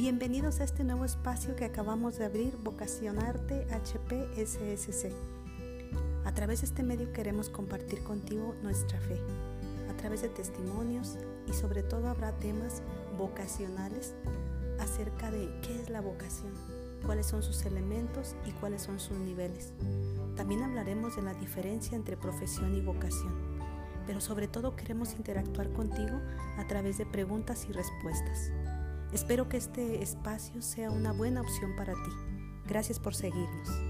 Bienvenidos a este nuevo espacio que acabamos de abrir, Vocacionarte HPSSC. A través de este medio queremos compartir contigo nuestra fe, a través de testimonios y sobre todo habrá temas vocacionales acerca de qué es la vocación, cuáles son sus elementos y cuáles son sus niveles. También hablaremos de la diferencia entre profesión y vocación, pero sobre todo queremos interactuar contigo a través de preguntas y respuestas. Espero que este espacio sea una buena opción para ti. Gracias por seguirnos.